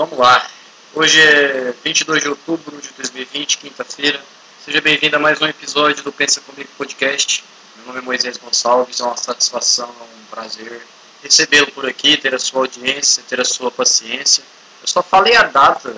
vamos lá. Hoje é 22 de outubro de 2020, quinta-feira. Seja bem-vindo a mais um episódio do Pensa Comigo Podcast. Meu nome é Moisés Gonçalves, é uma satisfação, é um prazer recebê-lo por aqui, ter a sua audiência, ter a sua paciência. Eu só falei a data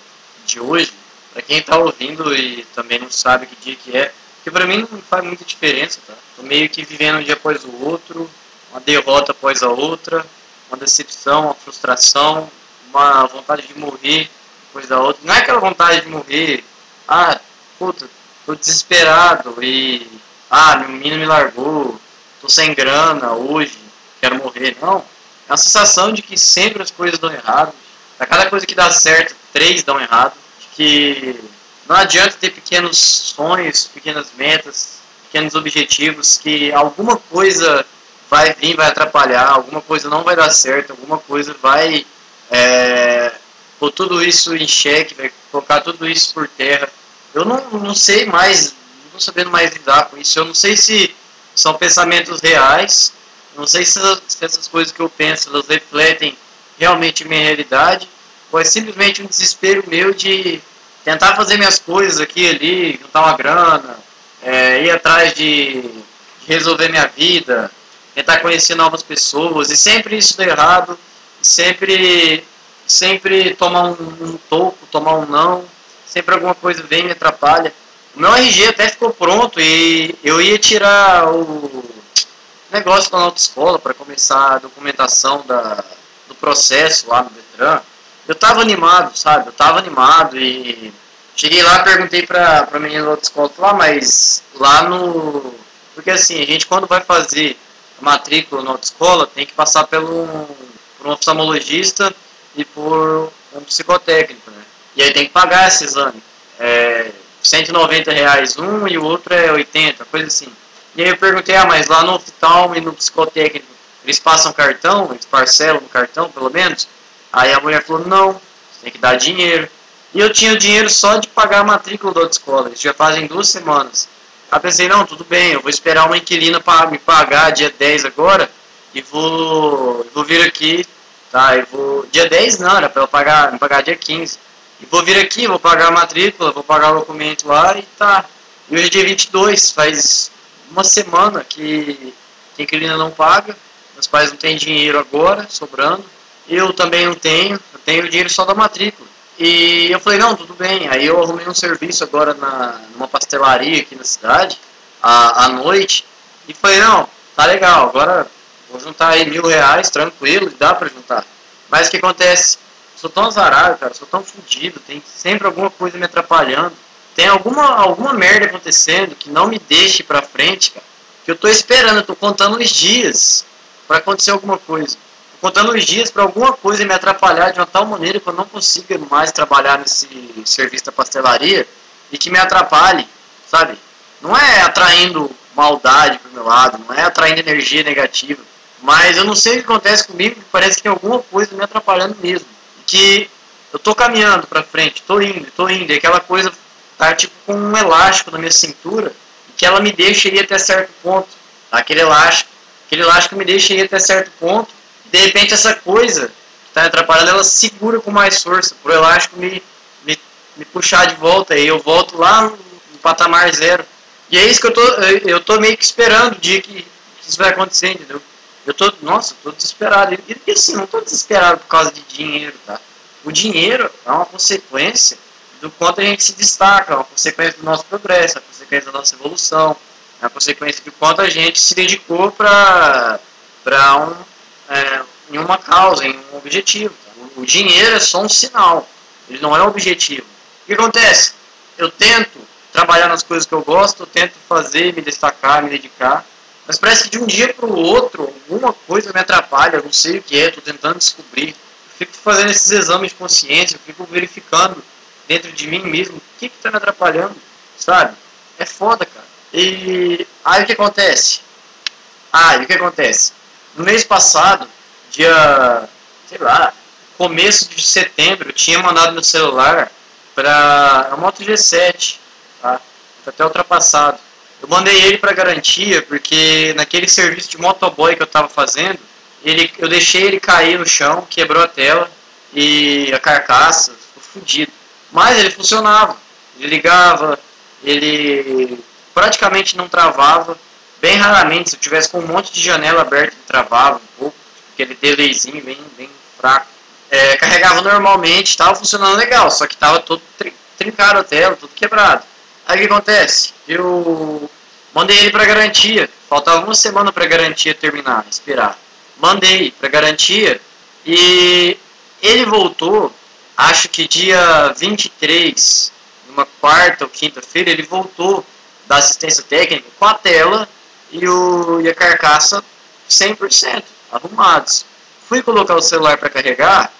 de hoje, para quem está ouvindo e também não sabe que dia que é, que para mim não faz muita diferença, tá? Tô meio que vivendo um dia após o outro, uma derrota após a outra, uma decepção, uma frustração, uma vontade de morrer depois da outra. Não é aquela vontade de morrer, ah, puta, tô desesperado e, ah, meu menino me largou, tô sem grana hoje, quero morrer. Não, é uma sensação de que sempre as coisas dão errado. A cada coisa que dá certo, três dão errado. De que não adianta ter pequenos sonhos, pequenas metas, pequenos objetivos, que alguma coisa vai vir, vai atrapalhar, alguma coisa não vai dar certo, alguma coisa vai é, pôr tudo isso em xeque, vai colocar tudo isso por terra. Eu não, não sei mais, não estou sabendo mais lidar com isso. Eu não sei se são pensamentos reais, não sei se, se essas coisas que eu penso elas refletem realmente minha realidade, ou é simplesmente um desespero meu de tentar fazer minhas coisas aqui e ali, juntar uma grana, é, ir atrás de resolver minha vida, tentar conhecer novas pessoas e sempre isso dá errado, sempre sempre tomar um, um toco, tomar um não, sempre alguma coisa vem me atrapalha. O meu RG até ficou pronto e eu ia tirar o negócio da autoescola para começar a documentação da, do processo lá no Detran. Eu tava animado, sabe? Eu tava animado e cheguei lá, perguntei pra, pra menina da autoescola, lá, ah, mas lá no... Porque assim, a gente quando vai fazer matrícula na autoescola, tem que passar pelo, por um oftalmologista e por um psicotécnico, né? E aí tem que pagar esse exame. É 190 reais um e o outro é 80, coisa assim. E aí eu perguntei, ah, mas lá no hospital e no psicotécnico, eles passam cartão, eles parcelam no cartão, pelo menos? Aí a mulher falou, não, tem que dar dinheiro. E eu tinha o dinheiro só de pagar a matrícula da outra escola, isso já fazem duas semanas. Aí pensei, não, tudo bem, eu vou esperar uma inquilina para me pagar dia 10 agora e vou, vou vir aqui, tá? Eu vou, dia 10 não, era para eu pagar, pagar dia 15. E vou vir aqui, vou pagar a matrícula, vou pagar o documento lá e tá. E hoje é dia 22, faz uma semana que, que a inquilina não paga, meus pais não têm dinheiro agora, sobrando. Eu também não tenho, eu tenho dinheiro só da matrícula. E eu falei, não, tudo bem. Aí eu arrumei um serviço agora na, numa pastelaria aqui na cidade, à, à noite, e falei, não, tá legal, agora vou juntar aí mil reais, tranquilo, dá pra juntar. Mas o que acontece? Sou tão azarado, cara, sou tão fodido, tem sempre alguma coisa me atrapalhando. Tem alguma, alguma merda acontecendo que não me deixe pra frente, cara. Que eu tô esperando, eu tô contando os dias para acontecer alguma coisa contando os dias para alguma coisa me atrapalhar de uma tal maneira que eu não consiga mais trabalhar nesse serviço da pastelaria e que me atrapalhe, sabe? Não é atraindo maldade pro meu lado, não é atraindo energia negativa, mas eu não sei o que acontece comigo, parece que tem alguma coisa me atrapalhando mesmo. Que eu tô caminhando para frente, tô indo, tô indo, e aquela coisa tá tipo com um elástico na minha cintura, que ela me deixa ir até certo ponto, tá? aquele elástico, aquele elástico me deixa ir até certo ponto, de repente essa coisa que está atrapalhando, ela segura com mais força, pro elástico me, me, me puxar de volta, e eu volto lá no, patamar zero. E é isso que eu tô, eu tô meio que esperando o dia que, que isso vai acontecer, entendeu? Eu tô, nossa, tô desesperado. E, e assim, não tô desesperado por causa de dinheiro, tá? O dinheiro é uma consequência do quanto a gente se destaca, é uma consequência do nosso progresso, é uma consequência da nossa evolução, é uma consequência do quanto a gente se dedicou para um, é, em uma causa, em um objetivo. O dinheiro é só um sinal, ele não é o objetivo. O que acontece? Eu tento trabalhar nas coisas que eu gosto, eu tento fazer, me destacar, me dedicar, mas parece que de um dia para o outro alguma coisa me atrapalha, não sei o que é, estou tentando descobrir. Fico fazendo esses exames de consciência, fico verificando dentro de mim mesmo o que está me atrapalhando, sabe? É foda, cara. E aí o que acontece? Ah, e o que acontece? No mês passado, dia, sei lá, começo de setembro, eu tinha mandado meu celular para a Moto G7, tá? Tá até ultrapassado. Eu mandei ele para garantia porque naquele serviço de motoboy que eu estava fazendo, ele, eu deixei ele cair no chão, quebrou a tela e a carcaça ficou fodido. Mas ele funcionava. Ele ligava, ele praticamente não travava. Bem raramente, se eu tivesse com um monte de janela aberta, ele travava um pouco, aquele delayzinho bem, bem fraco. É, carregava normalmente, estava funcionando legal, só que estava todo trincado a tela, tudo quebrado. Aí o que acontece? Eu mandei ele para garantia, faltava uma semana para garantia terminar, expirar. Mandei para garantia e ele voltou, acho que dia 23, numa quarta ou quinta-feira, ele voltou da assistência técnica com a tela e, o, e a carcaça 100% arrumados. Fui colocar o celular para carregar,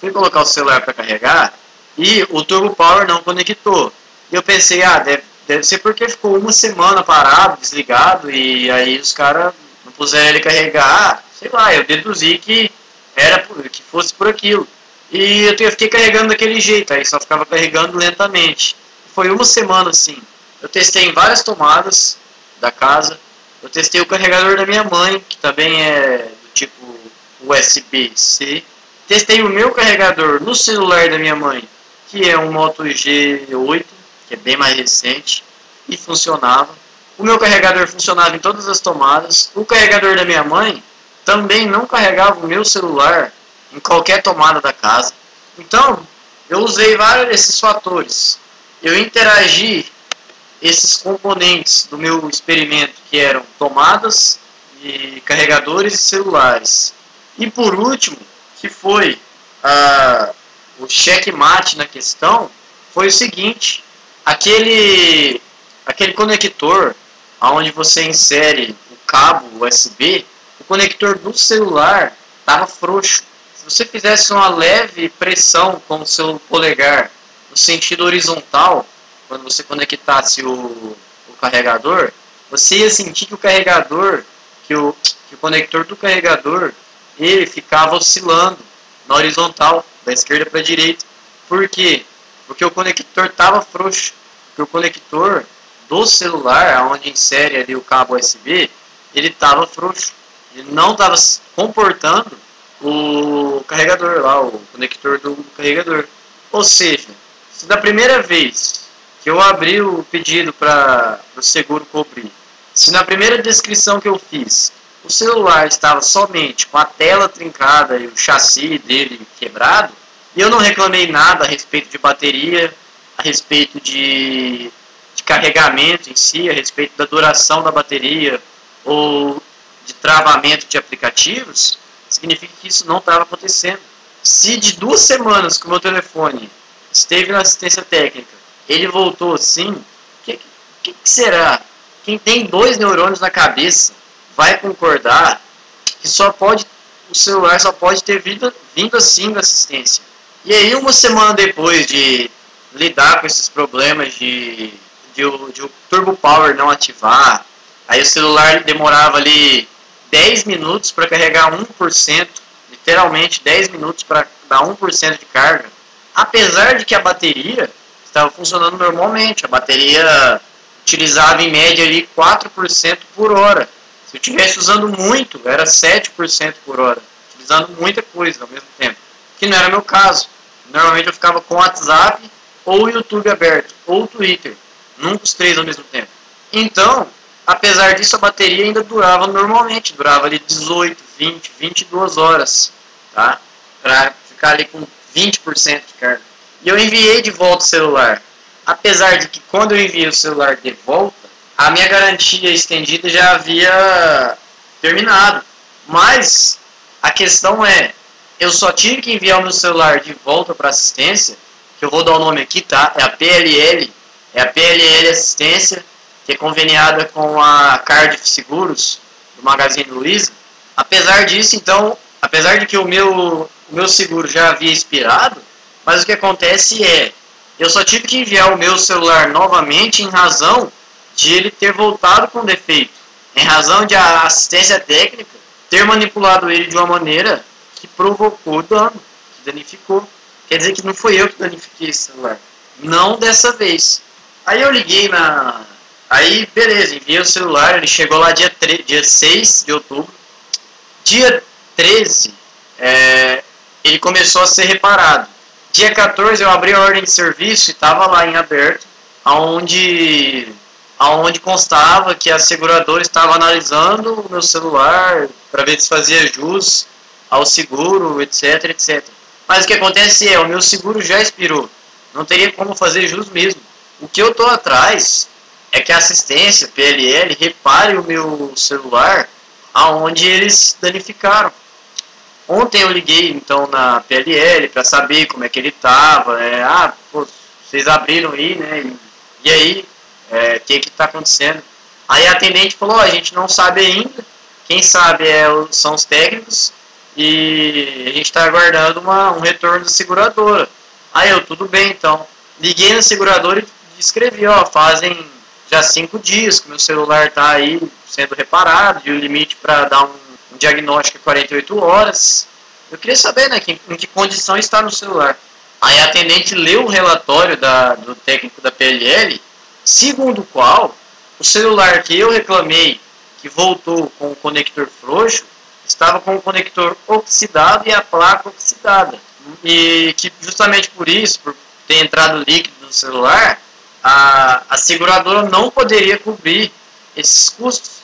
fui colocar o celular para carregar e o Turbo Power não conectou. Eu pensei, ah, deve, deve ser porque ficou uma semana parado, desligado, e aí os caras não puseram ele carregar. Sei lá, eu deduzi que era que fosse por aquilo. E eu fiquei carregando daquele jeito, aí só ficava carregando lentamente. Foi uma semana assim. Eu testei em várias tomadas da casa. Eu testei o carregador da minha mãe, que também é do tipo USB-C. Testei o meu carregador no celular da minha mãe, que é um Moto G8, que é bem mais recente, e funcionava. O meu carregador funcionava em todas as tomadas. O carregador da minha mãe também não carregava o meu celular em qualquer tomada da casa. Então, eu usei vários desses fatores. Eu interagi esses componentes do meu experimento, que eram tomadas e carregadores e celulares. E por último, que foi o checkmate na questão, foi o seguinte, aquele, aquele conector onde você insere o cabo USB, o conector do celular estava frouxo. Se você fizesse uma leve pressão com o seu polegar no sentido horizontal, quando você conectasse o, o carregador, você ia sentir que o carregador, que o, que o conector do carregador, ele ficava oscilando na horizontal, da esquerda para a direita. Por quê? Porque o conector estava frouxo. Porque o conector do celular, onde insere ali o cabo USB, ele estava frouxo. Ele não estava comportando o carregador lá, o conector do carregador. Ou seja, se da primeira vez que eu abri o pedido para o seguro cobrir, se na primeira descrição que eu fiz o celular estava somente com a tela trincada e o chassi dele quebrado, eu não reclamei nada a respeito de bateria, a respeito de, de carregamento em si, a respeito da duração da bateria ou de travamento de aplicativos, significa que isso não estava acontecendo. Se de duas semanas que o meu telefone esteve na assistência técnica ele voltou assim, o que, que, que será? Quem tem dois neurônios na cabeça vai concordar que só pode o celular só pode ter vindo, vindo assim da assistência. E aí uma semana depois de lidar com esses problemas de, de, o, de o Turbo Power não ativar, aí o celular demorava ali 10 minutos para carregar 1%, literalmente 10 minutos para dar 1% de carga. Apesar de que a bateria estava funcionando normalmente. A bateria utilizava em média ali 4% por hora. Se eu estivesse usando muito, era 7% por hora, utilizando muita coisa ao mesmo tempo. Que não era meu caso. Normalmente eu ficava com o WhatsApp ou o YouTube aberto, ou o Twitter. Nunca os três ao mesmo tempo. Então, apesar disso, a bateria ainda durava normalmente, durava ali 18, 20, 22 horas, tá? Para ficar ali com 20% de carga. E eu enviei de volta o celular. Apesar de que quando eu enviei o celular de volta, a minha garantia estendida já havia terminado. Mas a questão é, eu só tive que enviar o meu celular de volta para assistência, que eu vou dar o nome aqui, tá? É a PLL, é a PLL Assistência, que é conveniada com a Cardiff Seguros, do Magazine Luiza. Apesar disso, então, apesar de que o meu, o meu seguro já havia expirado, mas o que acontece é, eu só tive que enviar o meu celular novamente em razão de ele ter voltado com defeito. Em razão de a assistência técnica ter manipulado ele de uma maneira que provocou dano, que danificou. Quer dizer que não foi eu que danifiquei esse celular. Não dessa vez. Aí eu liguei na. Aí, beleza, enviei o celular, ele chegou lá dia, 3, dia 6 de outubro. Dia 13, é, ele começou a ser reparado. Dia 14 eu abri a ordem de serviço e estava lá em aberto, aonde aonde constava que a seguradora estava analisando o meu celular para ver se fazia jus ao seguro, etc, etc. Mas o que acontece é, o meu seguro já expirou. Não teria como fazer jus mesmo. O que eu tô atrás é que a assistência PLL repare o meu celular aonde eles danificaram. Ontem eu liguei então na PLL para saber como é que ele tava. É, ah, pô, vocês abriram aí, né? E, e aí, o é, que que tá acontecendo? Aí a atendente falou, oh, a gente não sabe ainda. Quem sabe é, são os técnicos e a gente está aguardando uma, um retorno da seguradora. Aí eu, tudo bem então. Liguei na seguradora e escrevi, ó, fazem já cinco dias que meu celular está aí sendo reparado e o limite para dar um, um, diagnóstico é 48 horas. Eu queria saber, né, que, em que condição está no celular. Aí a atendente leu o relatório da, do técnico da PLL, segundo o qual o celular que eu reclamei que voltou com o conector frouxo estava com o conector oxidado e a placa oxidada. E que justamente por isso, por ter entrado líquido no celular, a, a seguradora não poderia cobrir esses custos.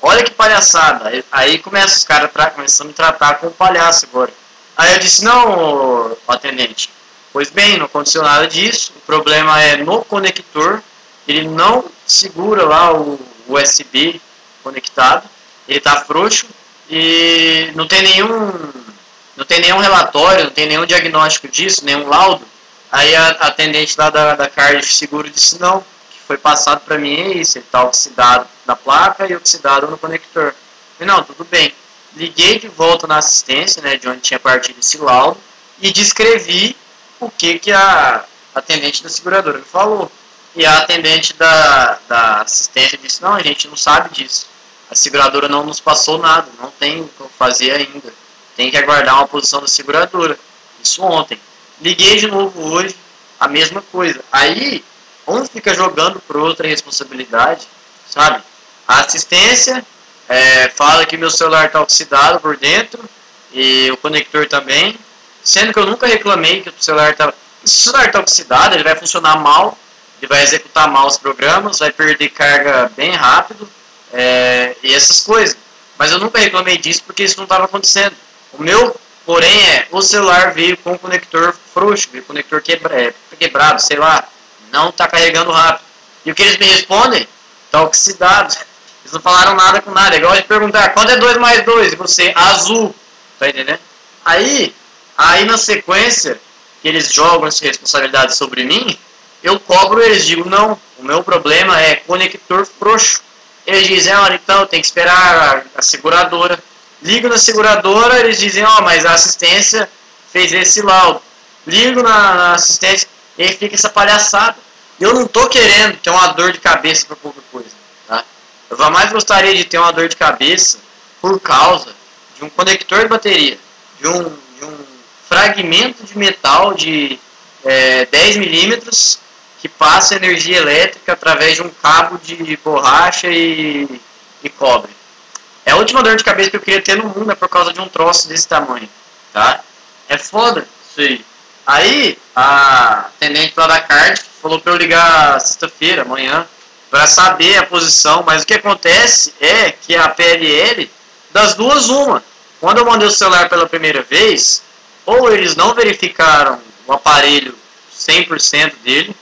Olha que palhaçada. Aí começa os caras começando a me tratar como palhaço agora. Aí eu disse, não, atendente. Pois bem, não aconteceu nada disso. O problema é no conector. Ele não segura lá o USB conectado. Ele está frouxo e não tem nenhum não tem nenhum relatório, não tem nenhum diagnóstico disso, nenhum laudo. Aí a atendente lá da, da Cardiff Seguro disse não, que foi passado para mim é isso, ele está oxidado na placa e oxidado no conector. E não, tudo bem. Liguei de volta na assistência, né, de onde tinha partido esse laudo, e descrevi o que, que a atendente da seguradora me falou. E a atendente da, da assistência disse, não, a gente não sabe disso a seguradora não nos passou nada, não tem o que fazer ainda. Tem que aguardar uma posição da seguradora. Isso ontem. Liguei de novo hoje, a mesma coisa. Aí, um fica jogando por outra responsabilidade, sabe? A assistência é, fala que meu celular está oxidado por dentro e o conector também, sendo que eu nunca reclamei que o celular está. Se o celular está oxidado, ele vai funcionar mal, ele vai executar mal os programas, vai perder carga bem rápido é, e essas coisas. Mas eu nunca reclamei disso porque isso não estava acontecendo. O meu, porém, é o celular veio com o conector frouxo, veio com o conector quebra, é, quebrado, sei lá, não está carregando rápido. E o que eles me respondem? Está oxidado. Eles não falaram nada com nada. É igual de perguntar, quanto é 2 mais 2? E você, azul. Tá entendendo? Aí, aí na sequência, que eles jogam essa responsabilidade sobre mim, eu cobro eles, digo, não, o meu problema é conector frouxo. Eles dizem, olha, então tem que esperar a, a seguradora. Ligo na seguradora, eles dizem, ó, oh, mas a assistência fez esse laudo. Ligo na, na assistência e aí fica essa palhaçada. Eu não tô querendo ter uma dor de cabeça por pouca coisa, tá? Eu mais gostaria de ter uma dor de cabeça por causa de um conector de bateria, de um, de um fragmento de metal de é, 10 milímetros que passa energia elétrica através de um cabo de borracha e, e cobre. É a última dor de cabeça que eu queria ter no mundo é por causa de um troço desse tamanho, tá? É foda isso aí. Aí, a atendente lá da card falou para eu ligar sexta-feira, amanhã, para saber a posição, mas o que acontece é que a PLL, das duas, uma. Quando eu mandei o celular pela primeira vez, ou eles não verificaram o aparelho 100% dele,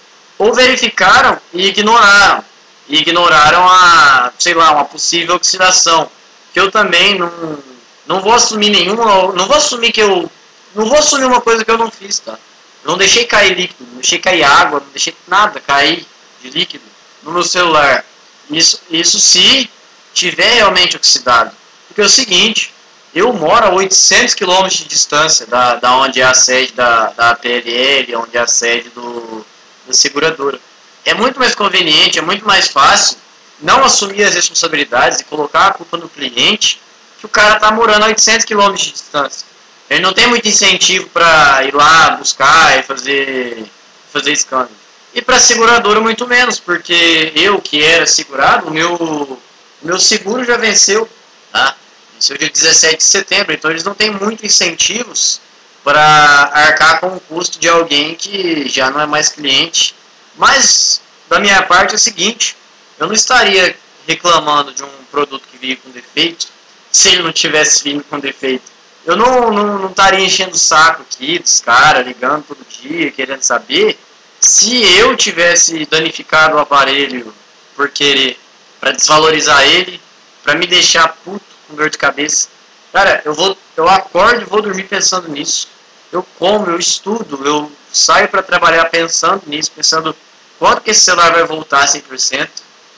ou verificaram e ignoraram. E ignoraram a, sei lá, uma possível oxidação. Que eu também não, não vou assumir nenhuma, não vou assumir que eu, não vou assumir uma coisa que eu não fiz, tá? Não deixei cair líquido, não deixei cair água, não deixei nada cair de líquido no meu celular. Isso, isso se tiver realmente oxidado. Porque é o seguinte, eu moro a 800 km de distância da, da onde é a sede da, da PLL, onde é a sede do, da seguradora. É muito mais conveniente, é muito mais fácil não assumir as responsabilidades e colocar a culpa no cliente que o cara está morando a 800 km de distância. Ele não tem muito incentivo para ir lá buscar e fazer, fazer escândalo. E para a seguradora muito menos, porque eu que era segurado, o meu, meu seguro já venceu, tá? Venceu dia 17 de setembro, então eles não têm muitos incentivos para arcar com o custo de alguém que já não é mais cliente. Mas, da minha parte, é o seguinte: eu não estaria reclamando de um produto que vinha com defeito se ele não tivesse vindo com defeito. Eu não, não, não estaria enchendo o saco aqui dos caras, ligando todo dia, querendo saber se eu tivesse danificado o aparelho por querer, para desvalorizar ele, para me deixar puto com dor de cabeça. Cara, eu vou, eu acordo e vou dormir pensando nisso. Eu como, eu estudo, eu saio para trabalhar pensando nisso, pensando quando que esse celular vai voltar 100%,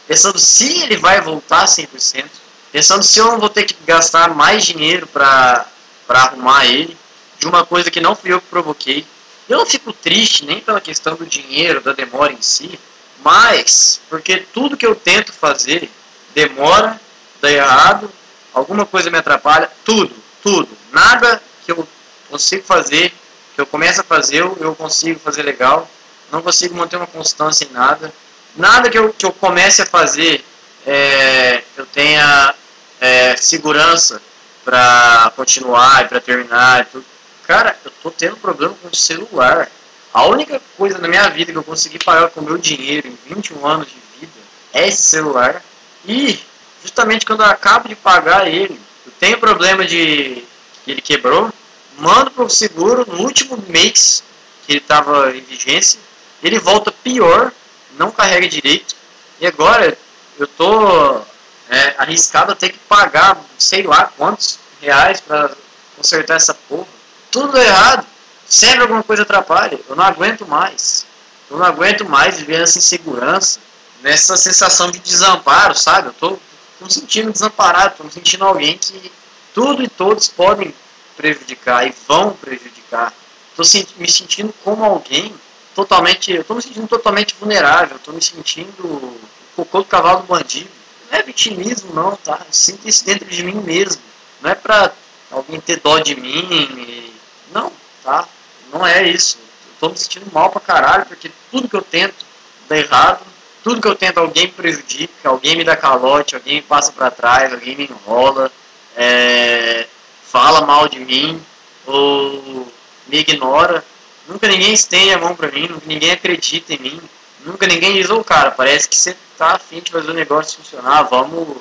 pensando se ele vai voltar 100%, pensando se eu não vou ter que gastar mais dinheiro para arrumar ele, de uma coisa que não fui eu que provoquei. Eu não fico triste nem pela questão do dinheiro, da demora em si, mas porque tudo que eu tento fazer demora, dá errado, alguma coisa me atrapalha, tudo, tudo. Nada que eu consigo fazer, que eu começo a fazer, eu consigo fazer legal. Não consigo manter uma constância em nada. Nada que eu, que eu comece a fazer, é, eu tenha é, segurança para continuar e para terminar tudo. Cara, eu tô tendo problema com o celular. A única coisa na minha vida que eu consegui pagar com o meu dinheiro em 21 anos de vida é esse celular. E justamente quando eu acabo de pagar ele, eu tenho problema de que ele quebrou, mando para o seguro no último mês que ele estava em vigência, ele volta pior, não carrega direito. E agora eu tô é, arriscado a ter que pagar sei lá quantos reais para consertar essa porra tudo errado. Sempre alguma coisa atrapalha. Eu não aguento mais. Eu não aguento mais viver nessa insegurança, nessa sensação de desamparo, sabe? Eu tô, tô me sentindo desamparado, tô me sentindo alguém que tudo e todos podem prejudicar e vão prejudicar. Tô me sentindo como alguém totalmente, eu tô me sentindo totalmente vulnerável, tô me sentindo o cocô do cavalo do bandido. Não é vitimismo não, tá? Eu sinto isso dentro de mim mesmo. Não é pra alguém ter dó de mim e não, tá? Não é isso. Tô me sentindo mal pra caralho, porque tudo que eu tento dá errado. Tudo que eu tento alguém prejudica, alguém me dá calote, alguém me passa para trás, alguém me enrola, é, fala mal de mim, ou me ignora. Nunca ninguém estende a mão pra mim, nunca ninguém acredita em mim. Nunca ninguém diz, ô oh, cara, parece que você tá afim de fazer o negócio funcionar, vamos,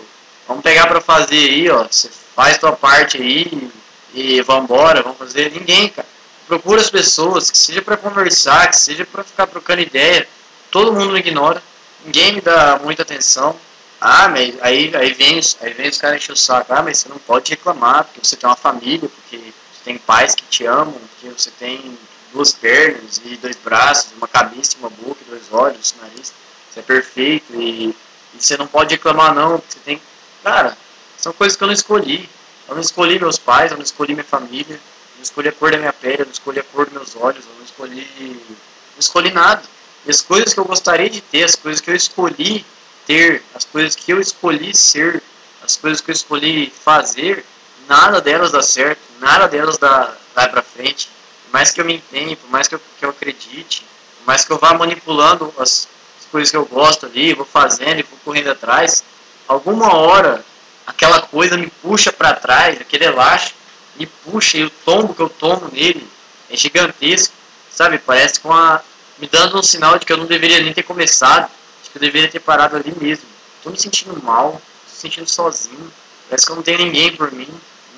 vamos pegar pra fazer aí, ó. Você faz tua parte aí, e vambora, vamos fazer. Ninguém, cara. Procura as pessoas, que seja para conversar, que seja para ficar trocando ideia. Todo mundo me ignora, ninguém me dá muita atenção. Ah, mas aí, aí, vem, aí vem os caras encher o saco. Ah, mas você não pode reclamar, porque você tem uma família, porque você tem pais que te amam, porque você tem duas pernas e dois braços, uma cabeça, uma boca, dois olhos, nariz. Você é perfeito e, e você não pode reclamar não, porque você tem. Cara, são coisas que eu não escolhi. Eu não escolhi meus pais, eu não escolhi minha família, eu não escolhi a cor da minha pele, eu não escolhi a cor dos meus olhos, eu não escolhi. Não escolhi nada. E as coisas que eu gostaria de ter, as coisas que eu escolhi ter, as coisas que eu escolhi ser, as coisas que eu escolhi fazer, nada delas dá certo, nada delas dá, vai pra frente. Por mais que eu me empenhe, por mais que eu, que eu acredite, por mais que eu vá manipulando as, as coisas que eu gosto ali, vou fazendo e vou correndo atrás, alguma hora aquela coisa me puxa para trás, aquele elástico me puxa e o tombo que eu tomo nele é gigantesco, sabe? Parece com a me dando um sinal de que eu não deveria nem ter começado, eu deveria ter parado ali mesmo. Tô me sentindo mal, tô me sentindo sozinho, parece que não tenho ninguém por mim,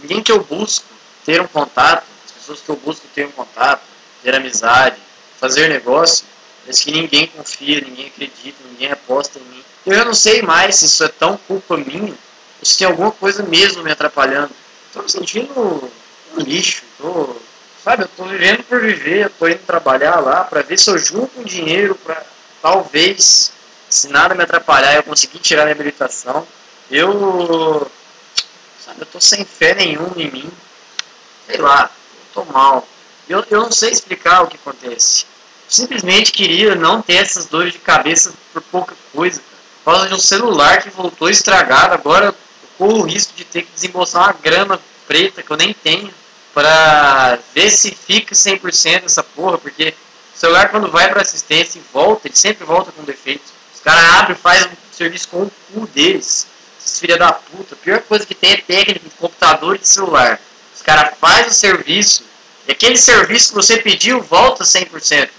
ninguém que eu busco ter um contato, as pessoas que eu busco ter um contato, ter amizade, fazer negócio, parece que ninguém confia, ninguém acredita, ninguém aposta em mim. Eu já não sei mais se isso é tão culpa minha se tem alguma coisa mesmo me atrapalhando. Estou me sentindo um lixo. Tô, sabe, eu estou vivendo por viver, eu estou indo trabalhar lá para ver se eu junto um dinheiro para talvez, se nada me atrapalhar, eu conseguir tirar a habilitação. Eu, sabe, eu tô sem fé nenhuma em mim. Sei lá, eu tô mal. Eu, eu não sei explicar o que acontece. Simplesmente queria não ter essas dores de cabeça por pouca coisa. Por causa de um celular que voltou estragado, agora corro o risco de ter que desembolsar uma grana preta que eu nem tenho para ver se fica 100% essa porra, porque o celular quando vai para assistência e volta, ele sempre volta com defeito. Os caras abrem e fazem um serviço com o cu deles. Esses filha da puta. A pior coisa que tem é técnica de computador e de celular. Os caras fazem o serviço, E aquele serviço que você pediu volta 100%.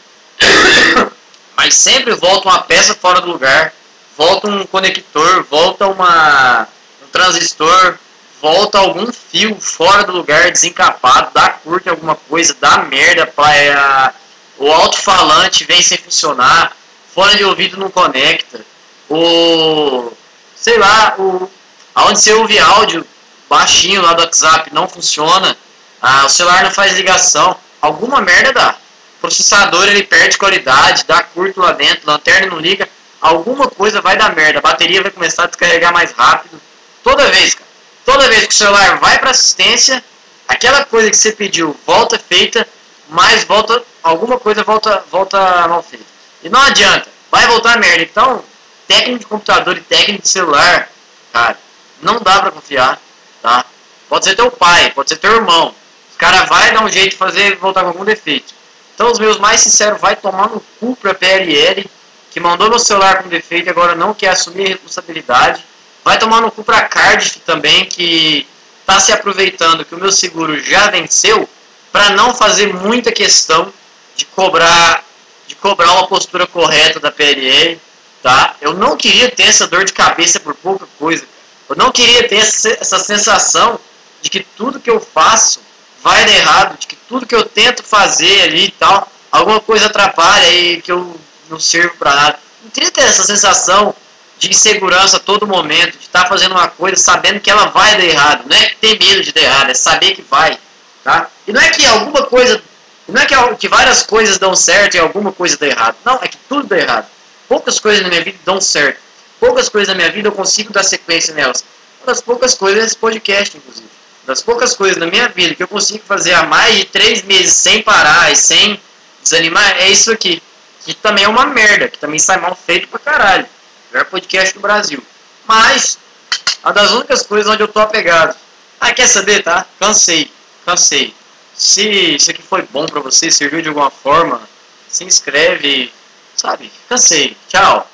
Mas sempre volta uma peça fora do lugar, volta um conector, volta uma, um transistor, volta algum fio fora do lugar, desencapado, dá curto em alguma coisa, dá merda, pra, o alto-falante vem sem funcionar, fone de ouvido não conecta, o sei lá, o aonde você ouve áudio baixinho lá do WhatsApp não funciona, ah, o celular não faz ligação, alguma merda dá. O processador ele perde qualidade, dá curto lá dentro, lanterna não liga, alguma coisa vai dar merda, a bateria vai começar a descarregar mais rápido. Toda vez, cara. Toda vez que o celular vai para assistência, aquela coisa que você pediu volta feita, mas volta alguma coisa volta volta mal feita. E não adianta, vai voltar merda. Então, técnico de computador e técnico de celular, cara, não dá para confiar, tá? Pode ser teu pai, pode ser teu irmão. Os cara vai dar um jeito de fazer voltar com algum defeito. Então os meus mais sinceros vai tomar no cu pra PLL, que mandou meu celular com defeito e agora não quer assumir a responsabilidade. Vai tomar no cu pra Cardiff também, que tá se aproveitando que o meu seguro já venceu para não fazer muita questão de cobrar de cobrar uma postura correta da PLL, tá? Eu não queria ter essa dor de cabeça por pouca coisa. Eu não queria ter essa sensação de que tudo que eu faço vai dar errado, de que tudo que eu tento fazer ali e tal, alguma coisa atrapalha e que eu não sirvo para nada. Não queria ter essa sensação de insegurança a todo momento, de estar tá fazendo uma coisa sabendo que ela vai dar errado. Não é ter medo de dar errado, é saber que vai. Tá? E não é que alguma coisa, não é que, que várias coisas dão certo e alguma coisa dá errado. Não, é que tudo dá errado. Poucas coisas na minha vida dão certo. Poucas coisas na minha vida eu consigo dar sequência nelas. Uma das poucas coisas é esse podcast, inclusive das poucas coisas na minha vida que eu consigo fazer há mais de três meses sem parar e sem desanimar, é isso aqui. Que também é uma merda, que também sai mal feito pra caralho. Melhor podcast do Brasil. Mas, uma das únicas coisas onde eu tô apegado. Ah, quer saber, tá? Cansei, cansei. Se isso aqui foi bom pra você, serviu de alguma forma, se inscreve, sabe? Cansei. Tchau.